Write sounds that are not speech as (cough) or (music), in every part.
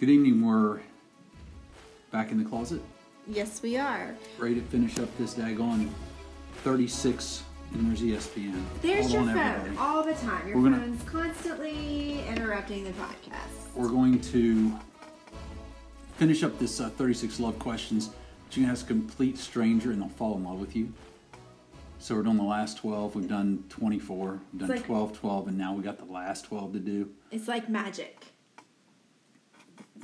Good evening. We're back in the closet, Yes, we are. ready to finish up this daggone 36 and there's ESPN. There's your phone everybody. all the time. Your We're gonna- phone's constantly interrupting the podcast. We're going to finish up this uh, 36 love questions. But you can ask a complete stranger and they'll fall in love with you. So we're doing the last 12. We've done 24. We've done It's like- 12, 12, and now we got the last 12 to do. It's like magic.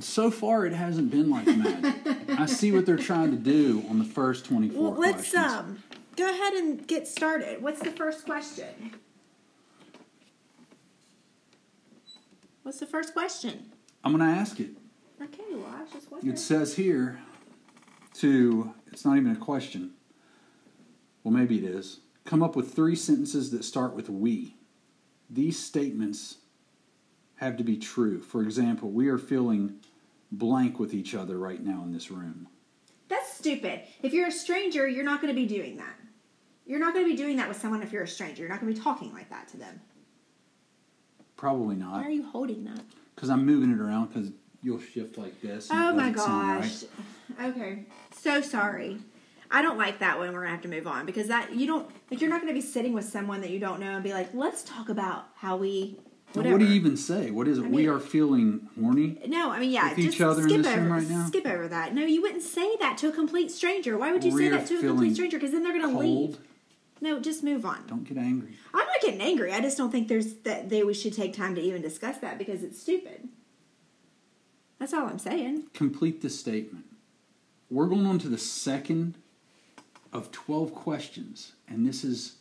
So far, it hasn't been like magic. I see what they're trying to do on the first 24 Well, let's questions. um go ahead and get started. What's the first question? What's the first question? I'm going to ask it. Okay, well, I was just wondering. It says here to, it's not even a question. Well, maybe it is. Come up with three sentences that start with we. These statements have to be true. For example, we are feeling blank with each other right now in this room. That's stupid. If you're a stranger, you're not going to be doing that. You're not going to be doing that with someone if you're a stranger. You're not going to be talking like that to them. Probably not. Why are you holding that? Because I'm moving it around because you'll shift like this. Oh my doesn't gosh. right. Okay. So sorry. I don't like that one. We're gonna have to move on because that you don't like. You're not gonna be sitting with someone that you don't know and be like, "Let's talk about how we." Whatever. What do you even say? What is it? I we are feeling horny. No, I mean, yeah, with just each other in skip this over, room right now? skip over that. No, you wouldn't say that to a complete stranger. Why would you say We're that to a complete stranger? Because then they're gonna leave. No, just move on. Don't get angry. I'm not getting angry. I just don't think there's that they we should take time to even discuss that because it's stupid. That's all I'm saying. complete the statement. We're going on to the second of 12 questions, and this is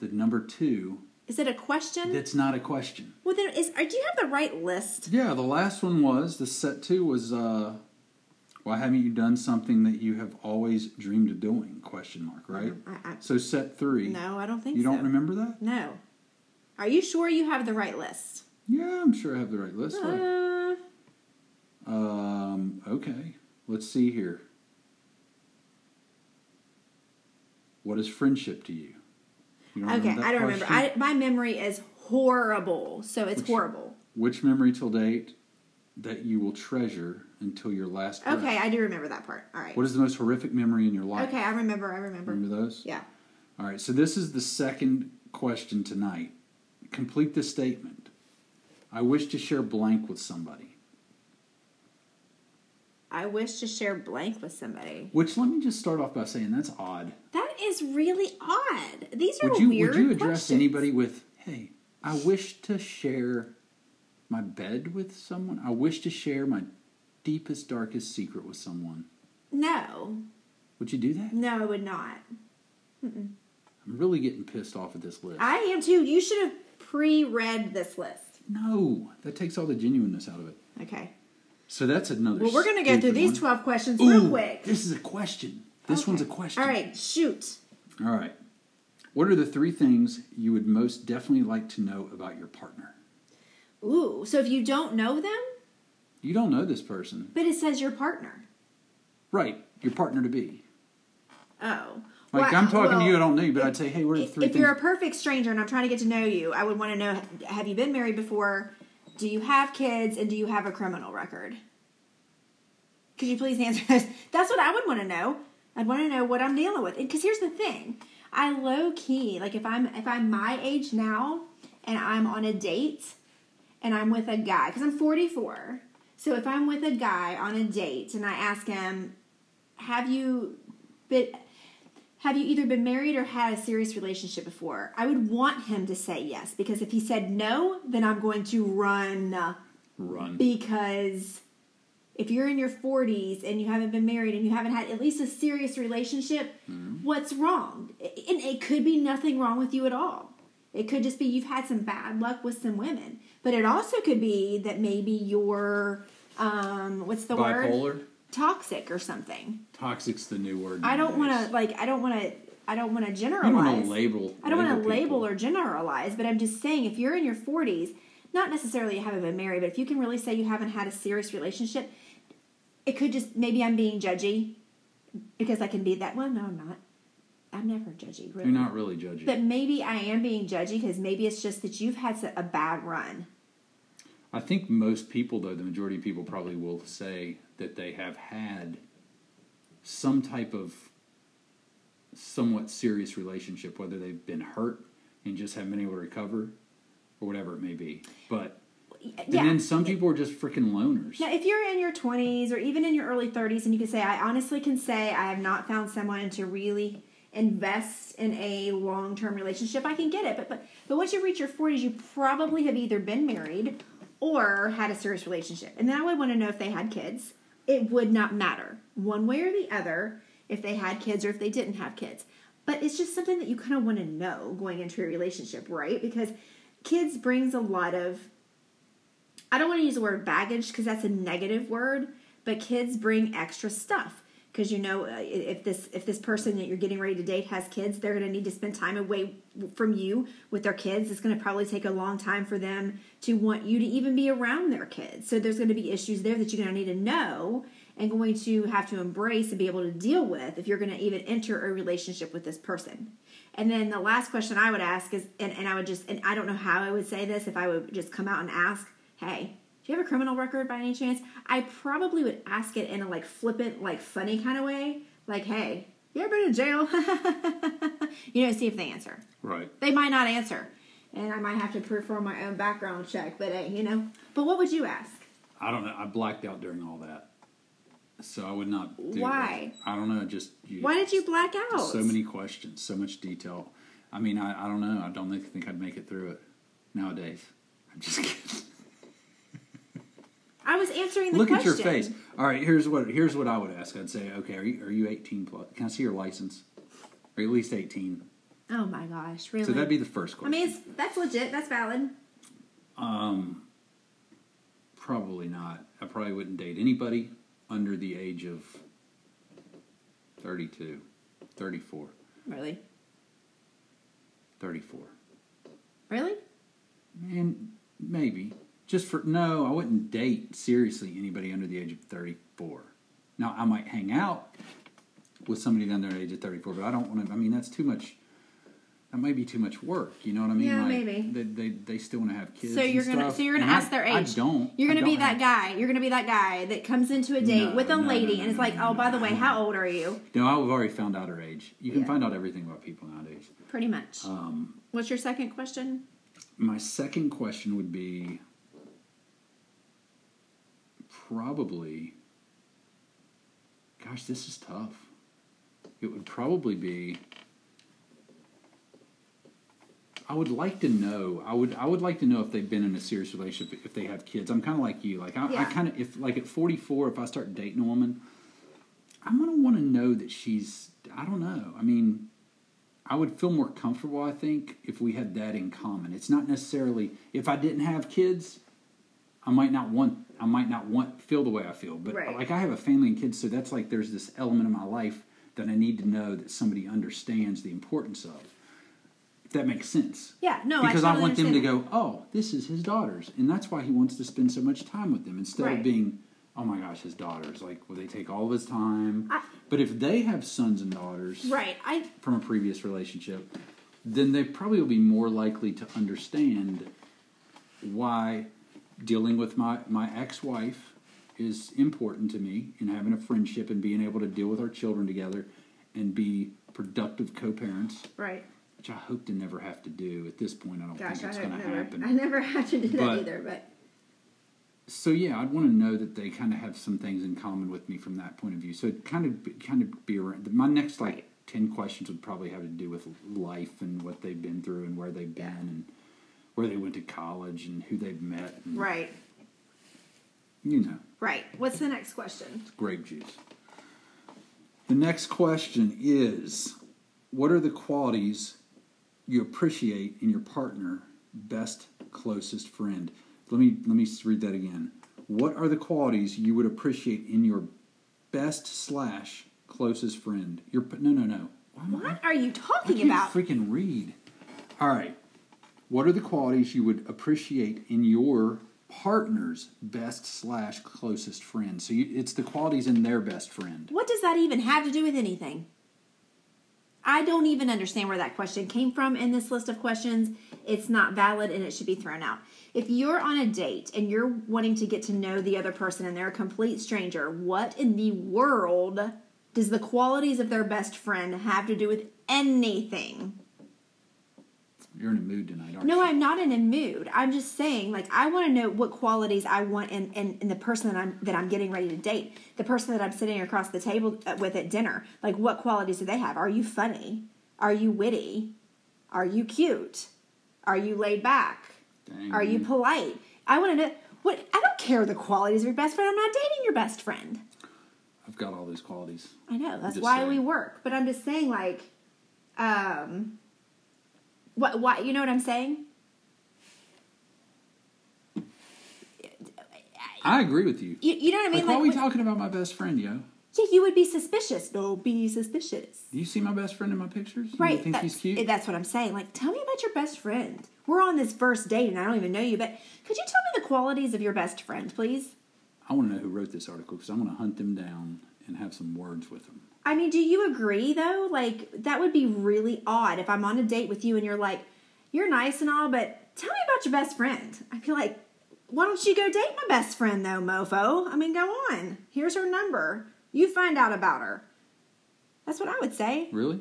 the number two Is it a question? that's not a question. well, then is. Are, do you have the right list? Yeah, the last one was, the set two was, uh, why haven't you done something that you have always dreamed of doing? Question mark, right? I, I, So set three. no, I don't think You so. don't remember that? No. Are you sure you have the right list? Yeah, I'm sure I have the right list. Uh, Um, okay. Let's see here. What is friendship to you? Okay, I don't remember. I, my memory is horrible, so it's Which- horrible. Which memory till date that you will treasure until your last breath? Okay, I do remember that part. All right. What is the most horrific memory in your life? Okay, I remember. I remember. Remember those? Yeah. All right, so this is the second question tonight. Complete the statement. I wish to share blank with somebody. I wish to share blank with somebody. Which let me just start off by saying that's odd. That is really odd. These are Would you weird would you address questions. anybody with, "Hey, I wish to share my bed with someone. I wish to share my deepest darkest secret with someone." No, Would you do that? no, I would not. I'm really getting pissed off at this list. I am too. You should have pre-read this list. no, that takes all the genuineness out of it. Okay. So that's another. Well, we're going to get through these one. 12 questions Ooh, real quick. This is a question. This Okay. one's a question. All right, shoot. All right. What are the three things you would most definitely like to know about your partner? Ooh, so if you don't know them, You don't know this person, but it says your partner. right? Your partner to be. Oh. Like Well, I'm talking to you, I don't know you, but I'd say, hey, what are the three if things? you're a perfect stranger and I'm trying to get to know you, I would want to know have you been married before? Do you have kids? And do you have a criminal record? Could you please answer this? (laughs) That's what I would want to know. I'd want to know what I'm dealing with. Because here's the thing I low key, like if I'm if I'm my age now and I'm on a date and I'm with a guy, because I'm 44. So if I'm with a guy on a date and I ask him, have you been have you either been married or had a serious relationship before? I would want him to say yes because if he said no, then I'm going to run Run. because if you're in your 40s and you haven't been married and you haven't had at least a serious relationship, what's wrong? And it could be nothing wrong with you at all. It could just be you've had some bad luck with some women. But it also could be that maybe you're, um, what's the word? Toxic or something. Toxic's the new word. I don't want to, like, I don't want to, I don't want to generalize. don't want to label. I don't want to label or generalize, but I'm just saying if you're in your 40s, not necessarily you haven't been married, but if you can really say you haven't had a serious relationship, it could just maybe I'm being judgy because I can be that. Well, no, I'm not. I'm never judgy, really. You're not really judgy. But maybe I am being judgy because maybe it's just that you've had a bad run. I think most people, though, the majority of people probably will say that they have had some type of somewhat serious relationship, whether they've been hurt and just haven't been able to recover, or whatever it may be. But yeah. and then some people are just freaking loners. Now, if you're in your 20s or even in your early 30s, and you can say, I honestly can say I have not found someone to really invest in a long term relationship, I can get it. But, but, but once you reach your 40s, you probably have either been married or had a serious relationship. And then I would want to know if they had kids. It would not matter one way or the other if they had kids or if they didn't have kids. But it's just something that you kind of want to know going into a relationship, right? Because kids brings a lot of I don't want to use the word baggage because that's a negative word, but kids bring extra stuff because you know uh, if this if this person that you're getting ready to date has kids, they're going to need to spend time away from you with their kids. It's going to probably take a long time for them to want you to even be around their kids. So there's going to be issues there that you're going to need to know and going to have to embrace and be able to deal with if you're going to even enter a relationship with this person. And then the last question I would ask is, and, and I would just, and I don't know how I would say this if I would just come out and ask, hey, you have a criminal record by any chance? I probably would ask it in a like flippant, like funny kind of way. Like, hey, you ever been in jail? (laughs) you know, see if they answer. Right. They might not answer. And I might have to perform my own background check, but hey, you know. But what would you ask? I don't know. I blacked out during all that. So I would not Why? that. I don't know. Just you, Why did you black out? so many questions, so much detail. I mean, I, I don't know. I don't think, think I'd make it through it nowadays. I'm just (laughs) kidding. I was answering the Look question. Look at your face. All right, here's what here's what I would ask. I'd say, okay, are you are you 18 plus? Can I see your license? Are you at least 18? Oh my gosh, really? So that'd be the first question. I mean, it's, that's legit. That's valid. Um, probably not. I probably wouldn't date anybody under the age of 32, 34, Really? 34. Really? And maybe. Just for, no, I wouldn't date seriously anybody under the age of 34. Now, I might hang out with somebody under the age of 34, but I don't want to, I mean, that's too much, that might be too much work. You know what I mean? Yeah, like, maybe. They, they, they still want to have kids. So you're gonna stuff, so you're gonna and ask I- their age. I don't. You're gonna be don't that have- guy. You're gonna be that guy that comes into a date No, with a no, lady no, and is like, "Oh, by the way, how old are you?" No, I've already found out her age. You can Yeah. find out everything about people nowadays. Pretty much. Um, What's your second question? my second question would be probably, gosh, this is tough. It would probably be. I would like to know. I would. I would like to know if they've been in a serious relationship. If they have kids, I'm kind of like you. Like I, I kind of if like at 44, if I start dating a woman, I'm gonna want to know that she's. I don't know. I mean, I would feel more comfortable, I think, if we had that in common. It's not necessarily if I didn't have kids, I might not want I might not want feel the way I feel. But Right. like I have a family and kids, so that's like there's this element of my life that I need to know that somebody understands the importance of. If that makes sense. Yeah, no, because I, I, want them to go, oh, this is his daughters, and that's why he wants to spend so much time with them instead Right. of being, oh my gosh, his daughters. Like, will they take all of his time? I- but if they have sons and daughters. Right. I from a previous relationship, then they probably will be more likely to understand why dealing with my, my ex wife is important to me and having a friendship and being able to deal with our children together and be productive co parents, right. which I hope to never have to do. At this point, I don't Gosh, think it's going to happen. I never (laughs) had to do that either, but so yeah, I'd want to know that they kind of have some things in common with me from that point of view. So kind of kind of be around. My next like Right. ten questions would probably have to do with life and what they've been through and where they've been Yeah. and where they went to college and who they've met. And, right. You know, Right. What's the next question? grape juice. The next question is, what are the qualities you appreciate in your partner, best closest friend? Let me let me read that again. What are the qualities you would appreciate in your best slash closest friend? Your no no no. Why am I- What are you I talking can't about? freaking read. All right. What are the qualities you would appreciate in your partner's best slash closest friend? So you, it's the qualities in their best friend. What does that even have to do with anything? I don't even understand where that question came from in this list of questions. it's not valid and it should be thrown out. If you're on a date and you're wanting to get to know the other person and they're a complete stranger, what in the world does the qualities of their best friend have to do with anything? You're in a mood tonight, aren't No, you? I'm not in a mood. I'm just saying, like, I want to know what qualities I want in, in, in the person that I'm that I'm getting ready to date, the person that I'm sitting across the table uh, with at dinner. Like, what qualities do they have? Are you funny? Are you witty? Are you cute? Are you laid back? Dang, Are you polite? I want to know what. I don't care the qualities of your best friend. I'm not dating your best friend. I've got all those qualities. I know that's why saying. we work. But I'm just saying, like, um, what? What? You know what I'm saying? I agree with you. You, you know what I mean? Like, why are we what- talking about my best friend, yo? yeah, you would be suspicious. Don't be suspicious. Do you see my best friend in my pictures? You Right. think that's, he's cute? Eh, that's what I'm saying. Like, tell me about your best friend. We're on this first date and I don't even know you, but could you tell me the qualities of your best friend, please? I want to know who wrote this article because I want to hunt them down and have some words with them. I mean, do you agree though? Like, that would be really odd if I'm on a date with you and you're like, you're nice and all, but tell me about your best friend. I feel like, why don't you go date my best friend though, mofo? I mean, go on. Here's her number. You find out about her. That's what I would say. Really?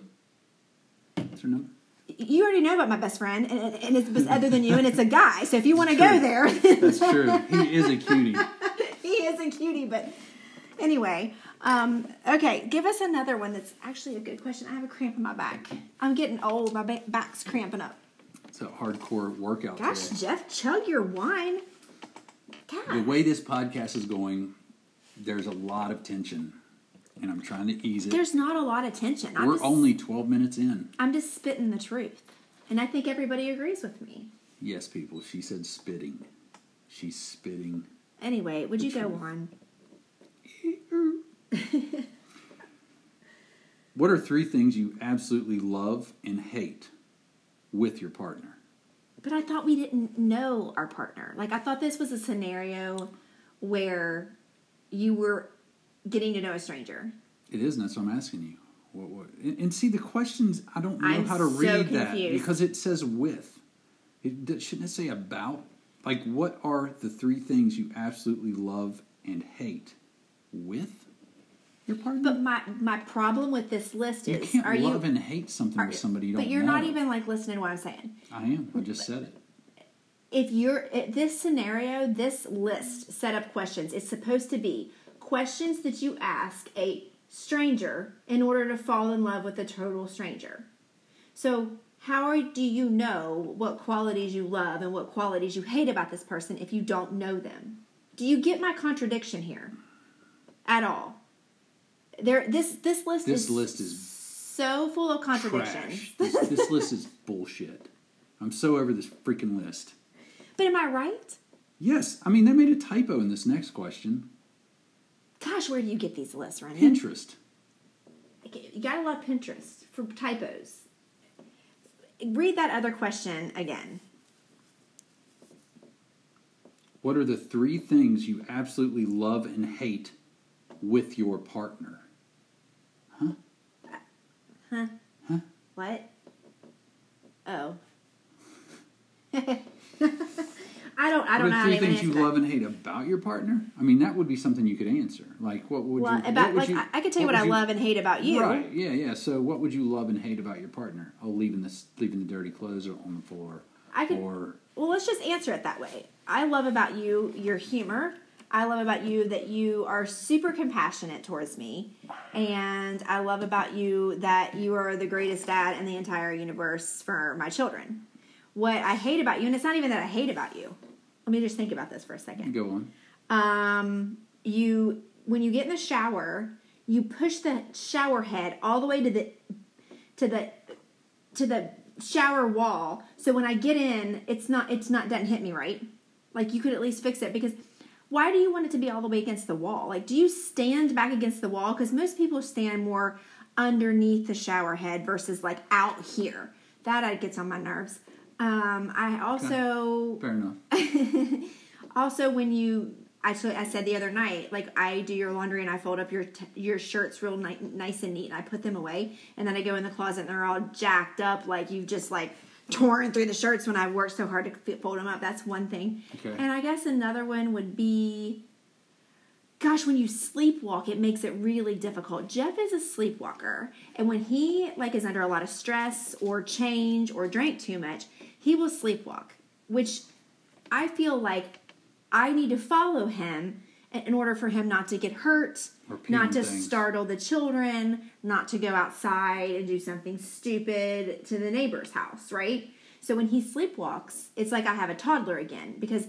What's her number? You already know about my best friend, and, and it's other than you, and it's a guy. So if you want to go there, That's (laughs) true. He is a cutie. he is a cutie. But anyway, um, okay, give us another one that's actually a good question. I have a cramp in my back. I'm getting old. My ba- back's cramping up. It's a hardcore workout Gosh, today. Jeff, chug your wine. The way this podcast is going, there's a lot of tension, and I'm trying to ease it. there's not a lot of tension. I'm We're just, only 12 minutes in. I'm just spitting the truth, and I think everybody agrees with me. Yes, people. She said spitting. She's spitting. Anyway, would you go on? (laughs) What are three things you absolutely love and hate with your partner? But I thought we didn't know our partner. Like I thought this was a scenario where you were getting to know a stranger. It is, and that's what I'm asking you. What, what, and, and see, the questions, I don't know I'm how to so read that because it says with. It, shouldn't it say about? Like, what are the three things you absolutely love and hate with your partner? But my my problem with this list is. you is can't are love you and hate something are- with somebody you don't know. But you're know. not even like listening to what I'm saying. I am. I just said it. If you're this scenario, this list set up questions is supposed to be questions that you ask a stranger in order to fall in love with a total stranger. So, how do you know what qualities you love and what qualities you hate about this person if you don't know them? Do you get my contradiction here at all? There, this this list This is list is so full of contradictions. This, this (laughs) list is bullshit. I'm so over this freaking list. But am I right? Yes, I mean they made a typo in this next question. Gosh, where do you get these lists, Ronnie? Pinterest. You gotta love Pinterest for typos. Read that other question again. What are the three things you absolutely love and hate with your partner? Huh? What? Oh. (laughs) I don't. I don't know. are how three things you love and hate about your partner? I mean, that would be something you could answer. Like, what would Well, you? about what would like you, I, I could tell you what, would I love and hate about you. Right? Yeah, yeah. So, what would you love and hate about your partner? Oh, leaving this, leaving the dirty clothes on the floor, I could- or Well, let's just answer it that way. I love about you your humor. I love about you that you are super compassionate towards me. And I love about you that you are the greatest dad in the entire universe for my children. What I hate about you, and it's not even that I hate about you. Let me just think about this for a second. go on. Um, you when you get in the shower, you push the shower head all the way to the to the to the shower wall. So when I get in, it's not it's not doesn't hit me right. Like you could at least fix it because why do you want it to be all the way against the wall? Like do you stand back against the wall? Because most people stand more underneath the shower head versus like out here. That uh, gets on my nerves. Um, I also Fair enough. (laughs) also, when you, I, so I said the other night, like I do your laundry and I fold up your t- your shirts real ni- nice and neat, and I put them away, and then I go in the closet and they're all jacked up, like you've just like torn through the shirts when I worked so hard to fold them up. That's one thing. Okay. And I guess another one would be, gosh, when you sleepwalk, it makes it really difficult. Jeff is a sleepwalker, and when he like is under a lot of stress or change or drank too much, he will sleepwalk, which I feel like I need to follow him in order for him not to get hurt, not to things. startle the children, not to go outside and do something stupid to the neighbor's house, right? So when he sleepwalks, it's like I have a toddler again because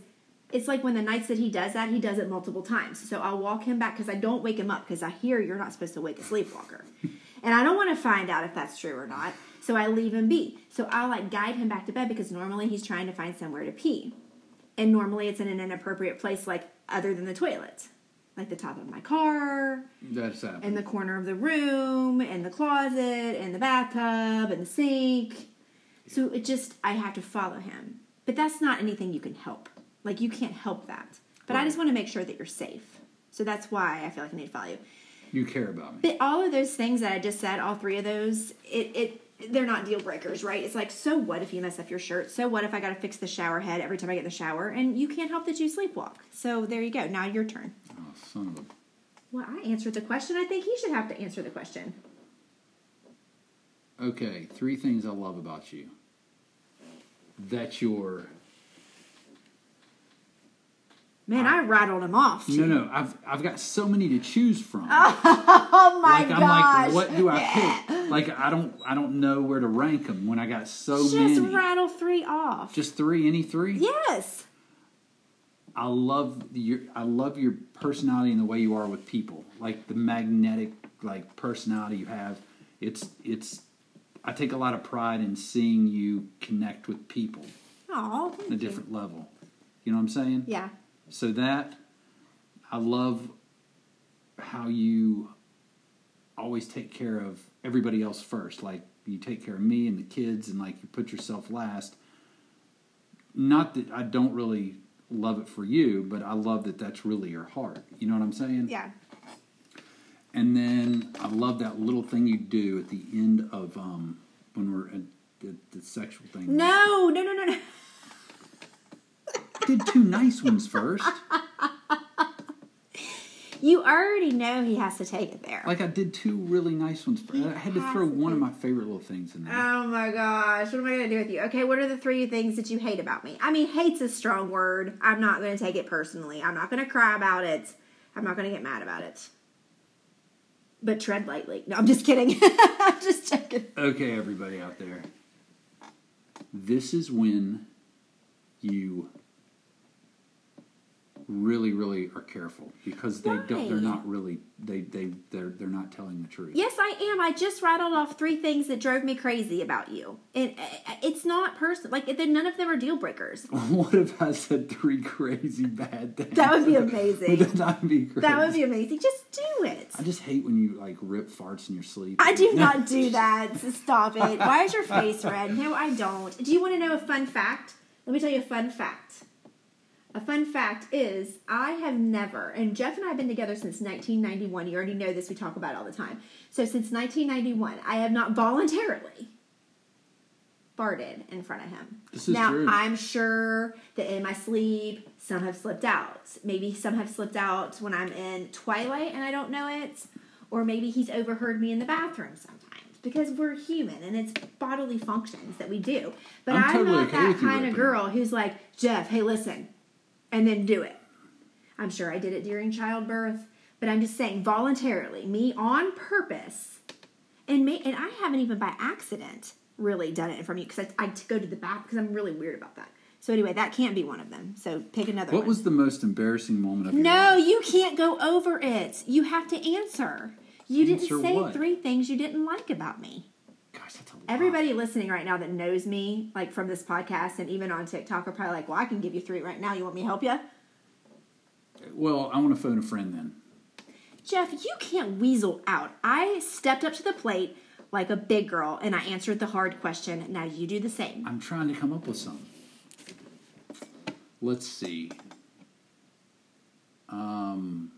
it's like when the nights that he does that, he does it multiple times. So I'll walk him back because I don't wake him up because I hear you're not supposed to wake a sleepwalker. (laughs) and I don't want to find out if that's true or not. So I leave him be. So I'll like guide him back to bed because normally he's trying to find somewhere to pee. And normally it's in an inappropriate place, like other than the toilet, like the top of my car, That's in the corner of the room, in the closet, in the bathtub, in the sink. So it just, I have to follow him. But that's not anything you can help. Like, you can't help that. But I just want to make sure that you're safe. So that's why I feel like I need to follow you. you care about me. But all of those things that I just said, all three of those, it, it they're not deal breakers, right? It's like, so what if you mess up your shirt? So what if I got to fix the shower head every time I get in the shower? And you can't help that you sleepwalk. So there you go. Now your turn. Oh, son of a. Well, I answered the question. I think he should have to answer the question. Okay, three things I love about you. That you're. Man, I rattled him off. No, no, I've I've got so many to choose from. (laughs) Oh my like gosh! I'm like, what do I pick? Like I don't I don't know where to rank them when I got so Just many. Just rattle three off. Just three, any three? yes. I love your I love your personality and the way you are with people. Like the magnetic like personality you have. It's it's I take a lot of pride in seeing you connect with people Oh, on a different level. You know what I'm saying? Yeah. So that I love how you always take care of everybody else first. Like you take care of me and the kids and like you put yourself last. Not that I don't really love it for you, but I love that that's really your heart. You know what I'm saying? Yeah. And then I love that little thing you do at the end of um when we're at the, the sexual thing. No, no, no, no, no. Did two nice ones first. (laughs) You already know he has to take it there. Like I did two really nice ones. First. I had to throw one of my favorite little things in there. Oh my gosh, what am I going to do with you? Okay, what are the three things that you hate about me? I mean, hate's a strong word. I'm not going to take it personally. I'm not going to cry about it. I'm not going to get mad about it. But tread lightly. No, I'm just kidding. (laughs) I'm just joking. Okay, everybody out there. This is when you really, really are careful because they don't. They're not really. They they they're they're not telling the truth. Yes, I am. I just rattled off three things that drove me crazy about you, and uh, it's not personal. Like none of them are deal breakers. (laughs) What if I said three crazy bad things? That would be (laughs) Would amazing. that not be crazy? That would be amazing. Just do it. I just hate when you like rip farts in your sleep. I do (laughs) not do that. Stop it. Why is your face red? No, I don't. Do you want to know a fun fact? Let me tell you a fun fact. A fun fact is I have never, and Jeff and I have been together since 1991. You already know this, we talk about it all the time. So since 1991, I have not voluntarily farted in front of him. This is now, true. I'm sure that in my sleep, some have slipped out. Maybe some have slipped out when I'm in Twilight and I don't know it. Or maybe he's overheard me in the bathroom sometimes because we're human and it's bodily functions that we do. But I'm I'm, totally not okay that kind of girl who's like, Jeff, hey, listen, and then do it. I'm sure I did it during childbirth, but I'm just saying voluntarily, me on purpose, and may, and I haven't even by accident really done it in front of you because I, I go to the bath because I'm really weird about that. So anyway, that can't be one of them. So pick another What one. was the most embarrassing moment of your no, life? you can't go over it. You have to answer. You Answer didn't say what? three things you didn't like about me. Gosh, that's a lot. Everybody listening right now that knows me, like from this podcast and even on TikTok, are probably like, "Well, I can give you three right now. You want me to help you?" Well, I want to phone a friend then. Jeff, you can't weasel out. I stepped up to the plate like a big girl and I answered the hard question. Now you do the same. I'm trying to come up with something. Let's see. Um,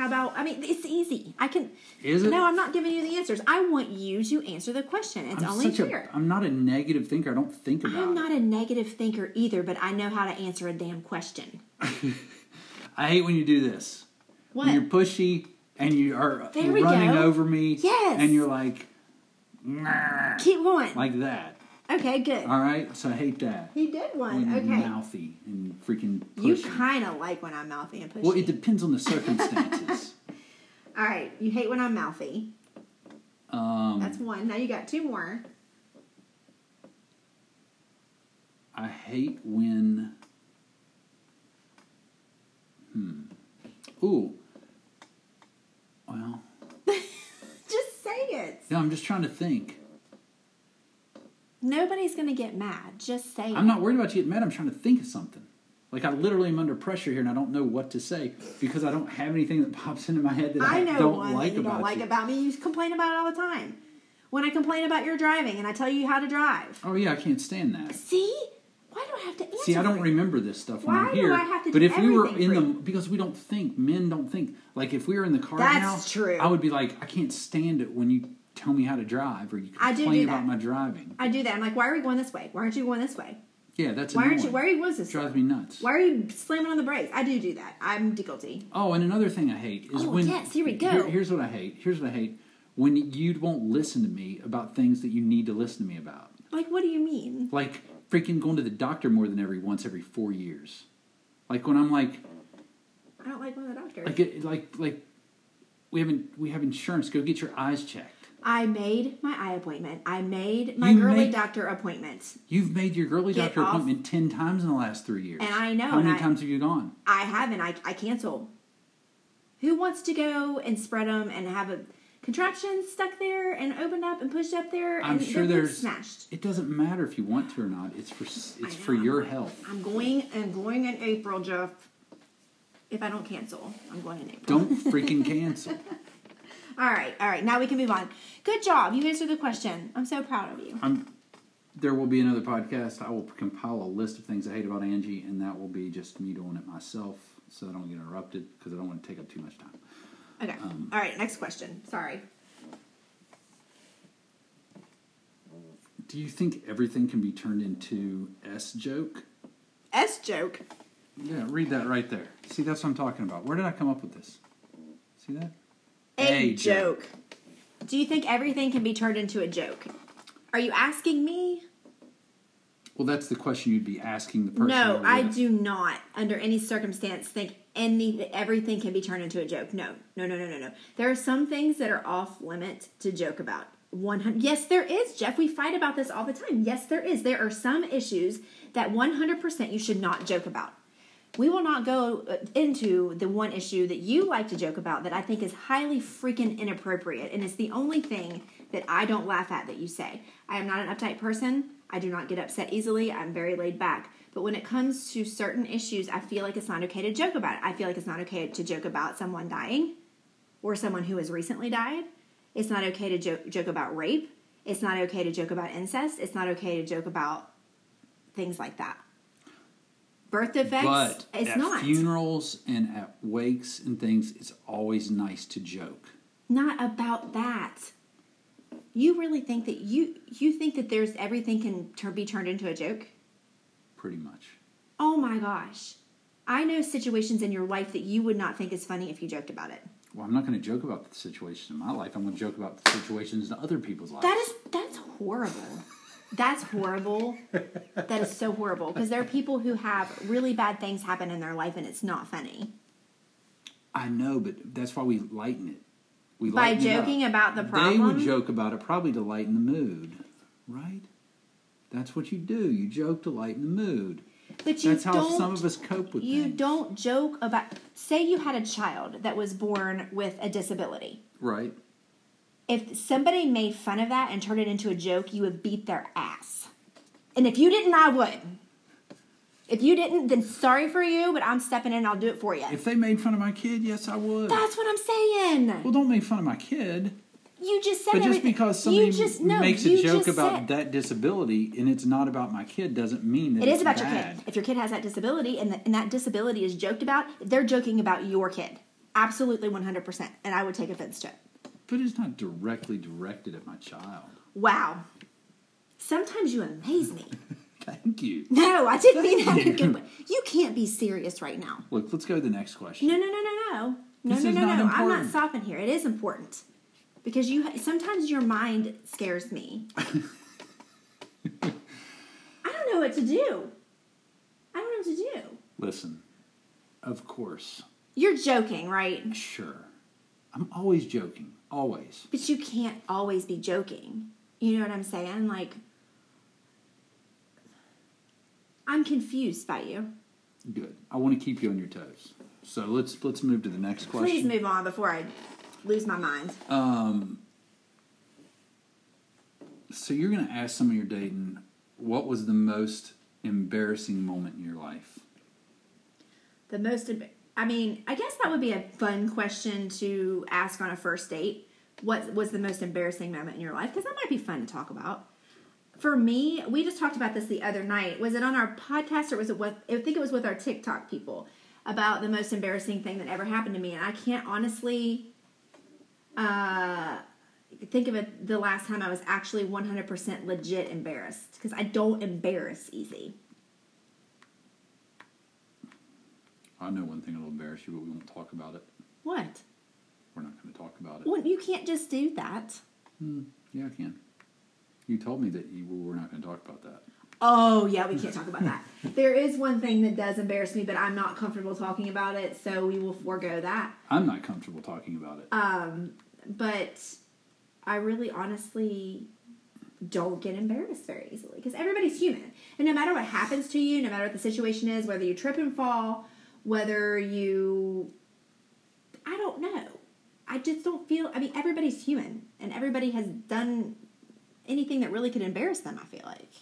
How about. I mean, it's easy. I can. Is it? No, I'm not giving you the answers. I want you to answer the question. It's I'm only fair. I'm not a negative thinker. I don't think about. I'm it. not a negative thinker either, but I know how to answer a damn question. (laughs) I hate when you do this. What? When you're pushy and you are running go. over me. Yes. And you're like, Keep going. like that. Okay, good. All right. So I hate that. he did one. When Okay. mouthy and freaking You pushy. kind of like when I'm mouthy and pushy. well, it depends on the circumstances. (laughs) All right, you hate when I'm mouthy. um, That's one. Now you got two more. I hate when. Hmm. Ooh. Well, (laughs) Just say it. yeah, I'm just trying to think. Nobody's gonna get mad. Just say I'm not worried about you getting mad. I'm trying to think of something. Like I literally am under pressure here, and I don't know what to say because I don't have anything that pops into my head that I, I know don't one like that you about don't like you. about me. You complain about it all the time. When I complain about your driving and I tell you how to drive. oh yeah, I can't stand that. See? Why do I have to answer? See, I don't remember this stuff when Why do here. I have to but do if we were in the because we don't think, men don't think. Like if we were in the car That's now, true. I would be like, I can't stand it when you tell me how to drive or you I do complain do about that. my driving. I do that. I'm like, why are we going this way? Why aren't you going this way? Yeah, that's Why aren't you? Why are you going this way? drives me nuts. Why are you slamming on the brakes? I do do that. I'm guilty. Oh, and another thing I hate is Oh, when yes, here we go. here- here's what I hate. Here's what I hate when you won't listen to me about things that you need to listen to me about. Like, what do you mean? Like freaking going to the doctor more than every once every four years. Like when I'm like, I don't like going to the doctor. like, it- like, like, we haven't we have insurance. Go get your eyes checked. I made my eye appointment. I made my You girly make- doctor appointment. You've made your girly Get doctor off. appointment ten times in the last three years. And I know, How many I- times have you gone? I haven't. I, I cancel. Who wants to go and spread them and have a contraption stuck there and opened up and pushed up there I'm and sure there's. smashed? It doesn't matter if you want to or not. It's for it's for your health. I'm going and going in April, Jeff. If I don't cancel, I'm going in April. Don't freaking (laughs) cancel. All right, all right. Now we can move on. Good job. You answered the question. I'm so proud of you. I'm. There will be another podcast. I will compile a list of things I hate about Angie, and that will be just me doing it myself, so I don't get interrupted because I don't want to take up too much time. Okay. Um, all right. Next question. Sorry. Do you think everything can be turned into s joke? S joke. Yeah, read that right there. See, that's what I'm talking about. Where did I come up with this? See that? A, A joke. Do you think everything can be turned into a joke? Are you asking me? Well, that's the question you'd be asking the person. No, I do not, under any circumstance, think any everything can be turned into a joke. No, no, no, no, no, no. There are some things that are off limit to joke about. One hundred. Yes, there is, Jeff. We fight about this all the time. Yes, there is. There are some issues that one hundred percent you should not joke about. We will not go uh, into the one issue that you like to joke about that I think is highly freaking inappropriate, and it's the only thing that I don't laugh at that you say. I am not an uptight person. I do not get upset easily. I'm very laid back. But when it comes to certain issues, I feel like it's not okay to joke about it. I feel like it's not okay to joke about someone dying or someone who has recently died. It's not okay to joke, joke about rape. It's not okay to joke about incest. It's not okay to joke about things like that. Birth defects, But it's at not. funerals and at wakes and things, it's always nice to joke. not about that. You really think that you you think that there's everything can tur- be turned into a joke? Pretty much. Oh my gosh. I know situations in your life that you would not think is funny if you joked about it. Well, I'm not going to joke about the situations in my life. I'm going to joke about the situations in other people's lives. That is that's horrible. That's horrible. that is so horrible because there are people who have really bad things happen in their life and it's not funny. I know, but that's why we lighten it. We By lighten it joking about the problem. They would joke about it probably to lighten the mood, right? That's what you do. You joke to lighten the mood. But you That's how don't some of us cope with that. you things. don't joke about say you had a child that was born with a disability. Right? If somebody made fun of that and turned it into a joke, you would beat their ass. And if you didn't, I would. If you didn't, then sorry for you, but I'm stepping in and I'll do it for you. If they made fun of my kid, yes, I would. That's what I'm saying. well, don't make fun of my kid. You just said But just everything. because you somebody just, no, makes a joke about said- that disability and it's not about my kid doesn't mean that It it's about bad. your kid. If your kid has that disability and, the, and that disability is joked about, they're joking about your kid. absolutely 100%. And I would take offense to it. But it's not directly directed at my child. Wow. Sometimes you amaze me. (laughs) Thank you. No, I didn't mean that in a good way. You can't be serious right now. Look, let's go to the next question. No, no, no, no, no. No, This no, no, no. I'm not stopping here. It is important. Because you sometimes your mind scares me. (laughs) I don't know what to do. I don't know what to do. Listen, of course, You're joking, right? sure. I'm always joking. Always. But you can't always be joking. You know what I'm saying? Like, I'm confused by you. Good. I want to keep you on your toes. So let's let's move to the next question. Please move on before I lose my mind. Um, so you're going to ask someone you're dating, what was the most embarrassing moment in your life? The most, emb- I mean, I guess that would be a fun question to ask on a first date. What was the most embarrassing moment in your life? Because that might be fun to talk about. For me, we just talked about this the other night. Was it on our podcast or was it with, I think it was with our TikTok people about the most embarrassing thing that ever happened to me. And I can't honestly uh, think of it the last time I was actually 100% legit embarrassed because I don't embarrass easy. I know one thing that'll embarrass you, but we won't talk about it. What? We're not going to talk about it. Well, you can't just do that. Yeah, I can. You told me that you were we're not going to talk about that. Oh, yeah, we can't talk about that. (laughs) there is one thing that does embarrass me, but I'm not comfortable talking about it, so we will forego that. I'm not comfortable talking about it. Um, but I really honestly don't get embarrassed very easily because everybody's human. And no matter what happens to you, no matter what the situation is, whether you trip and fall, whether you. I don't know. I just don't feel. I mean, everybody's human, and everybody has done anything that really could embarrass them, I feel like.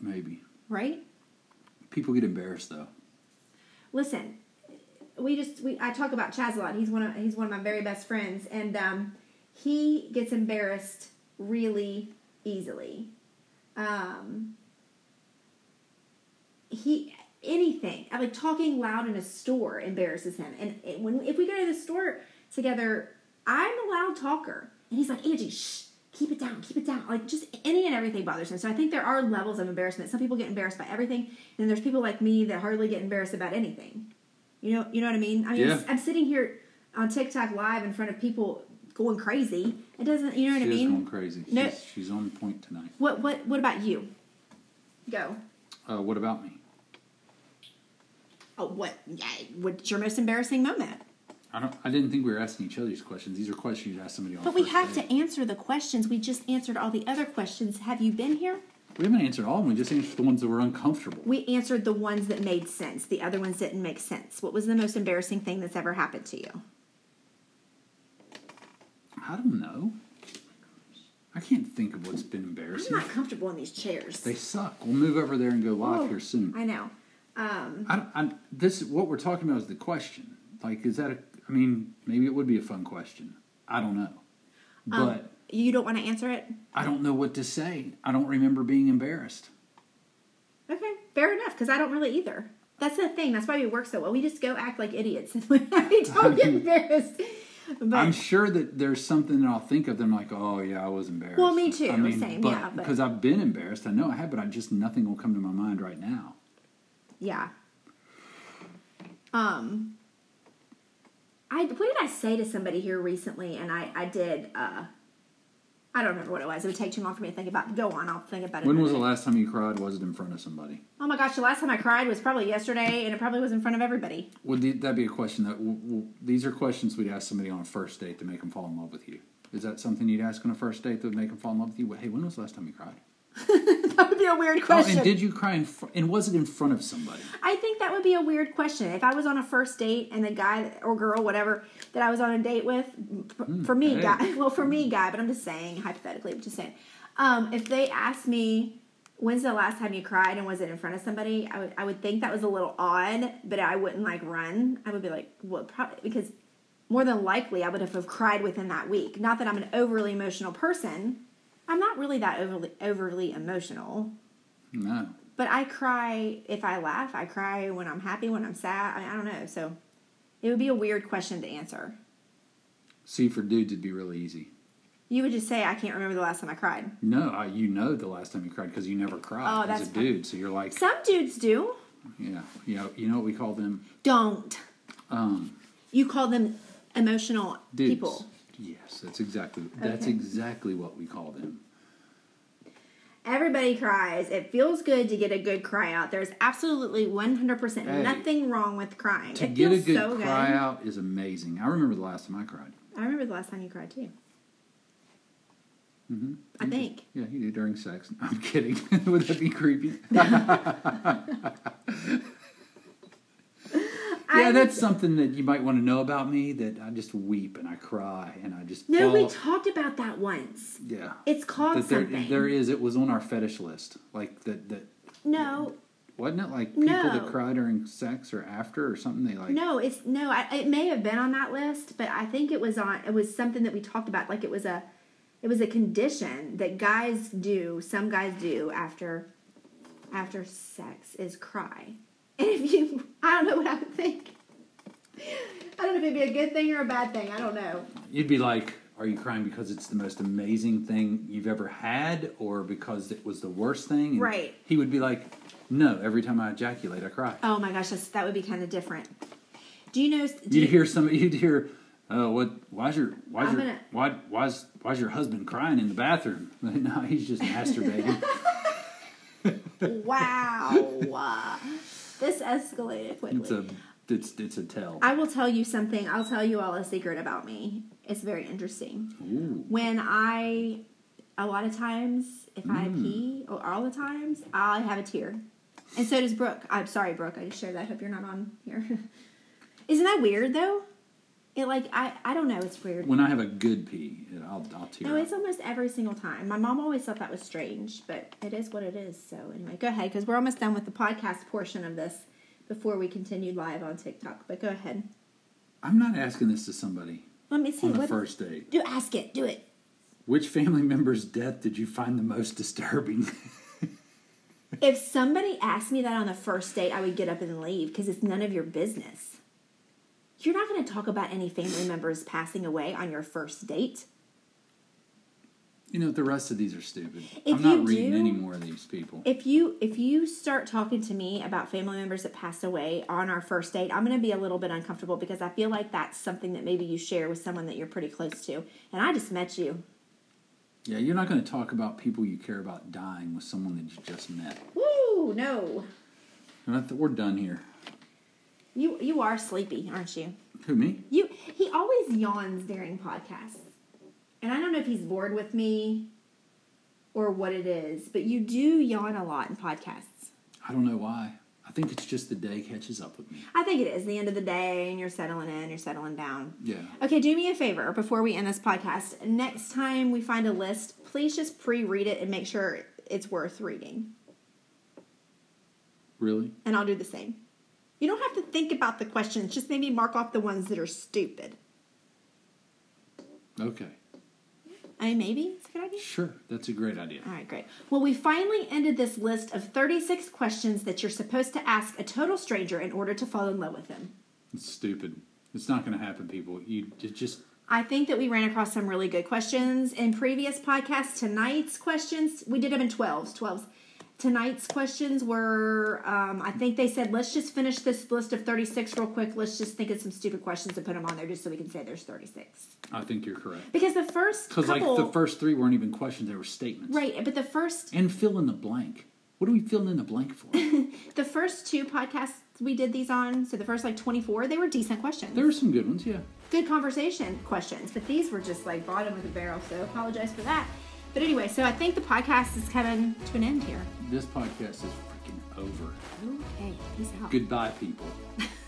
Maybe. Right? People get embarrassed though. listen we just we i talk about chaz a lot he's one of he's one of my very best friends and um he gets embarrassed really easily um he anything. I like talking loud in a store embarrasses him. And when if we go to the store together i'm a loud talker. And he's like angie shh keep it down keep it down. Like just any and everything bothers him. So i think there are levels of embarrassment. Some people get embarrassed by everything and there's people like me that hardly get embarrassed about anything. You know you know what i mean? I mean Yeah. i'm sitting here on tiktok live in front of people going crazy. It doesn't you know what she i mean? going crazy. No. She's, she's on point tonight. what what what about you? Go. Uh, what about me? Oh what what's your most embarrassing moment I don't. I didn't think we were asking each other these questions. These are questions you'd ask somebody on. But we have date. to answer the questions. We just answered all the other questions. Have you been here? We haven't answered all of them. We just answered the ones that were uncomfortable. We answered the ones that made sense. The other ones didn't make sense. What was the most embarrassing thing that's ever happened to you? I don't know. I can't think of what's been embarrassing. I'm not comfortable in these chairs. They suck. We'll move over there and go live Oh, here soon. I know. Um, I, don't- I, this what we're talking about is the question. Like, is that a? I mean, maybe it would be a fun question. I don't know, but um, you don't want to answer it? I don't know what to say. I don't remember being embarrassed. Okay, fair enough. Because I don't really either. That's the thing. That's why we work so well. We just go act like idiots (laughs) and we don't get (laughs) embarrassed. But I'm sure that there's something that I'll think of. Them like, oh yeah, I was embarrassed. Well, me too, I mean, same, but, yeah, because I've been embarrassed. I know I have, but I just nothing will come to my mind right now. Yeah. Um I what did I say to somebody here recently and I I did uh I don't remember what it was. It would take too long for me to think about. Go on, I'll think about it. When was the last time you cried? Was it in front of somebody? Oh my gosh, the last time I cried was probably yesterday and it probably was in front of everybody. Would the- that be a question that w- w- these are questions we'd ask somebody on a first date to make them fall in love with you? Is that something you'd ask on a first date that would make them fall in love with you? Hey, when was the last time you cried? (laughs) that would be a weird question. Oh, and did you cry in fr- and was it in front of somebody? I think that would be a weird question. If I was on a first date and the guy or girl, whatever, that I was on a date with, for, for me, Hmm, hey. guy, (laughs) well, for me, guy, but I'm just saying, hypothetically, I'm just saying, um, if they asked me, when's the last time you cried and was it in front of somebody, I would, I would think that was a little odd, but I wouldn't like run. I would be like, well, probably, because more than likely I would have cried within that week. Not that I'm an overly emotional person. I'm not really that overly, overly emotional. No. But I cry if I laugh. I cry when I'm happy, when I'm sad. I, mean, I don't know. So It would be a weird question to answer. See, for dudes, it'd be really easy. You would just say, "I can't remember the last time I cried." No, I, you know the last time you cried because you never cried Oh, as that's a dude. So you're like, Some dudes do. yeah, you know, you know what we call them? Don't. Um, You call them emotional dudes. people. Yes, that's exactly that's Okay. exactly what we call them. Everybody cries. It feels good to get a good cry out. There's absolutely 100% Hey. nothing wrong with crying. To it get a good so cry good. out is amazing. I remember the last time I cried. I remember the last time you cried too. hmm I think. Yeah, you do during sex. (laughs) I'm kidding. (laughs) Would that be creepy? (laughs) Yeah, I- that's something that you might want to know about me. That I just weep and I cry and I just No, we talked about that once. yeah. It's called That there, something. there is. It was on our fetish list. Like that. That no, wasn't it. Like people that cry during sex or after or something. They like. no, it's no. I, it may have been on that list, but I think it was on. It was something that we talked about. Like it was a, it was a condition that guys do. Some guys do after, after sex is cry. And (laughs) if you, I don't know what I would think. I don't know if it'd be a good thing or a bad thing. I don't know. You'd be like, "Are you crying because it's the most amazing thing you've ever had, or because it was the worst thing?" And Right. He would be like, "No. Every time I ejaculate, I cry." Oh my gosh, that's, that would be kind of different. Do you know? Do You'd you, hear somebody. You'd hear, "Oh, what? Why's your why's I'm your gonna- why why's why's your husband crying in the bathroom?" (laughs) no, he's just masturbating. (laughs) wow, this escalated quickly. it's a it's it's a tell. I will tell you something. I'll tell you all a secret about me. It's very interesting. Ooh. When I, a lot of times, if I Mm. pee, or all the times, I have a tear. And so does Brooke. I'm sorry, Brooke. I just shared that. I hope you're not on here. (laughs) Isn't that weird though? It like I I don't know. It's weird. When I have a good pee, I'll I'll tear. No, up. it's almost every single time. My mom always thought that was strange, but it is what it is. So anyway, go ahead because we're almost done with the podcast portion of this before we continue live on TikTok. But go ahead. I'm not asking this to somebody Let me see on the what. first date. Do ask it. Do it. Which family member's death did you find the most disturbing? (laughs) If somebody asked me that on the first date, I would get up and leave because it's none of your business. You're not going to talk about any family members passing away on your first date. you know, the rest of these are stupid. If I'm not reading do- any more of these people. If you if you start talking to me about family members that passed away on our first date, I'm going to be a little bit uncomfortable because I feel like that's something that maybe you share with someone that you're pretty close to. And I just met you. Yeah, you're not going to talk about people you care about dying with someone that you just met. Woo, no. And I th- we're done here. You you are sleepy, aren't you? Who me? You he always yawns during podcasts. And I don't know if he's bored with me or what it is, but you do yawn a lot in podcasts. I don't know why. I think it's just the day catches up with me. I think it is the end of the day and you're settling in, you're settling down. Yeah. Okay, do me a favor before we end this podcast. Next time we find a list, please just pre read it and make sure it's worth reading. Really? And I'll do the same. You don't have to think about the questions, just maybe mark off the ones that are stupid. Okay. I mean, maybe it's a good idea. Sure. That's a great idea. All right, great. Well, we finally ended this list of 36 questions that you're supposed to ask a total stranger in order to fall in love with them. It's stupid. It's not going to happen, people. You just I think that we ran across some really good questions in previous podcasts. Tonight's questions, we did them in 12s. 12s. Tonight's questions were, um, I think they said, let's just finish this list of 36 real quick. Let's just think of some stupid questions and put them on there just so we can say there's 36. I think you're correct. Because the first Because like the first three weren't even questions; they were statements. right, but the first And fill in the blank. What are we filling in the blank for? (laughs) the first two podcasts we did these on, so the first like 24, they were decent questions. there were some good ones, yeah. good conversation questions, but these were just like bottom of the barrel, so apologize for that. But anyway, so I think the podcast is coming to an end here. This podcast is freaking over. Okay, peace out. Goodbye, people. (laughs)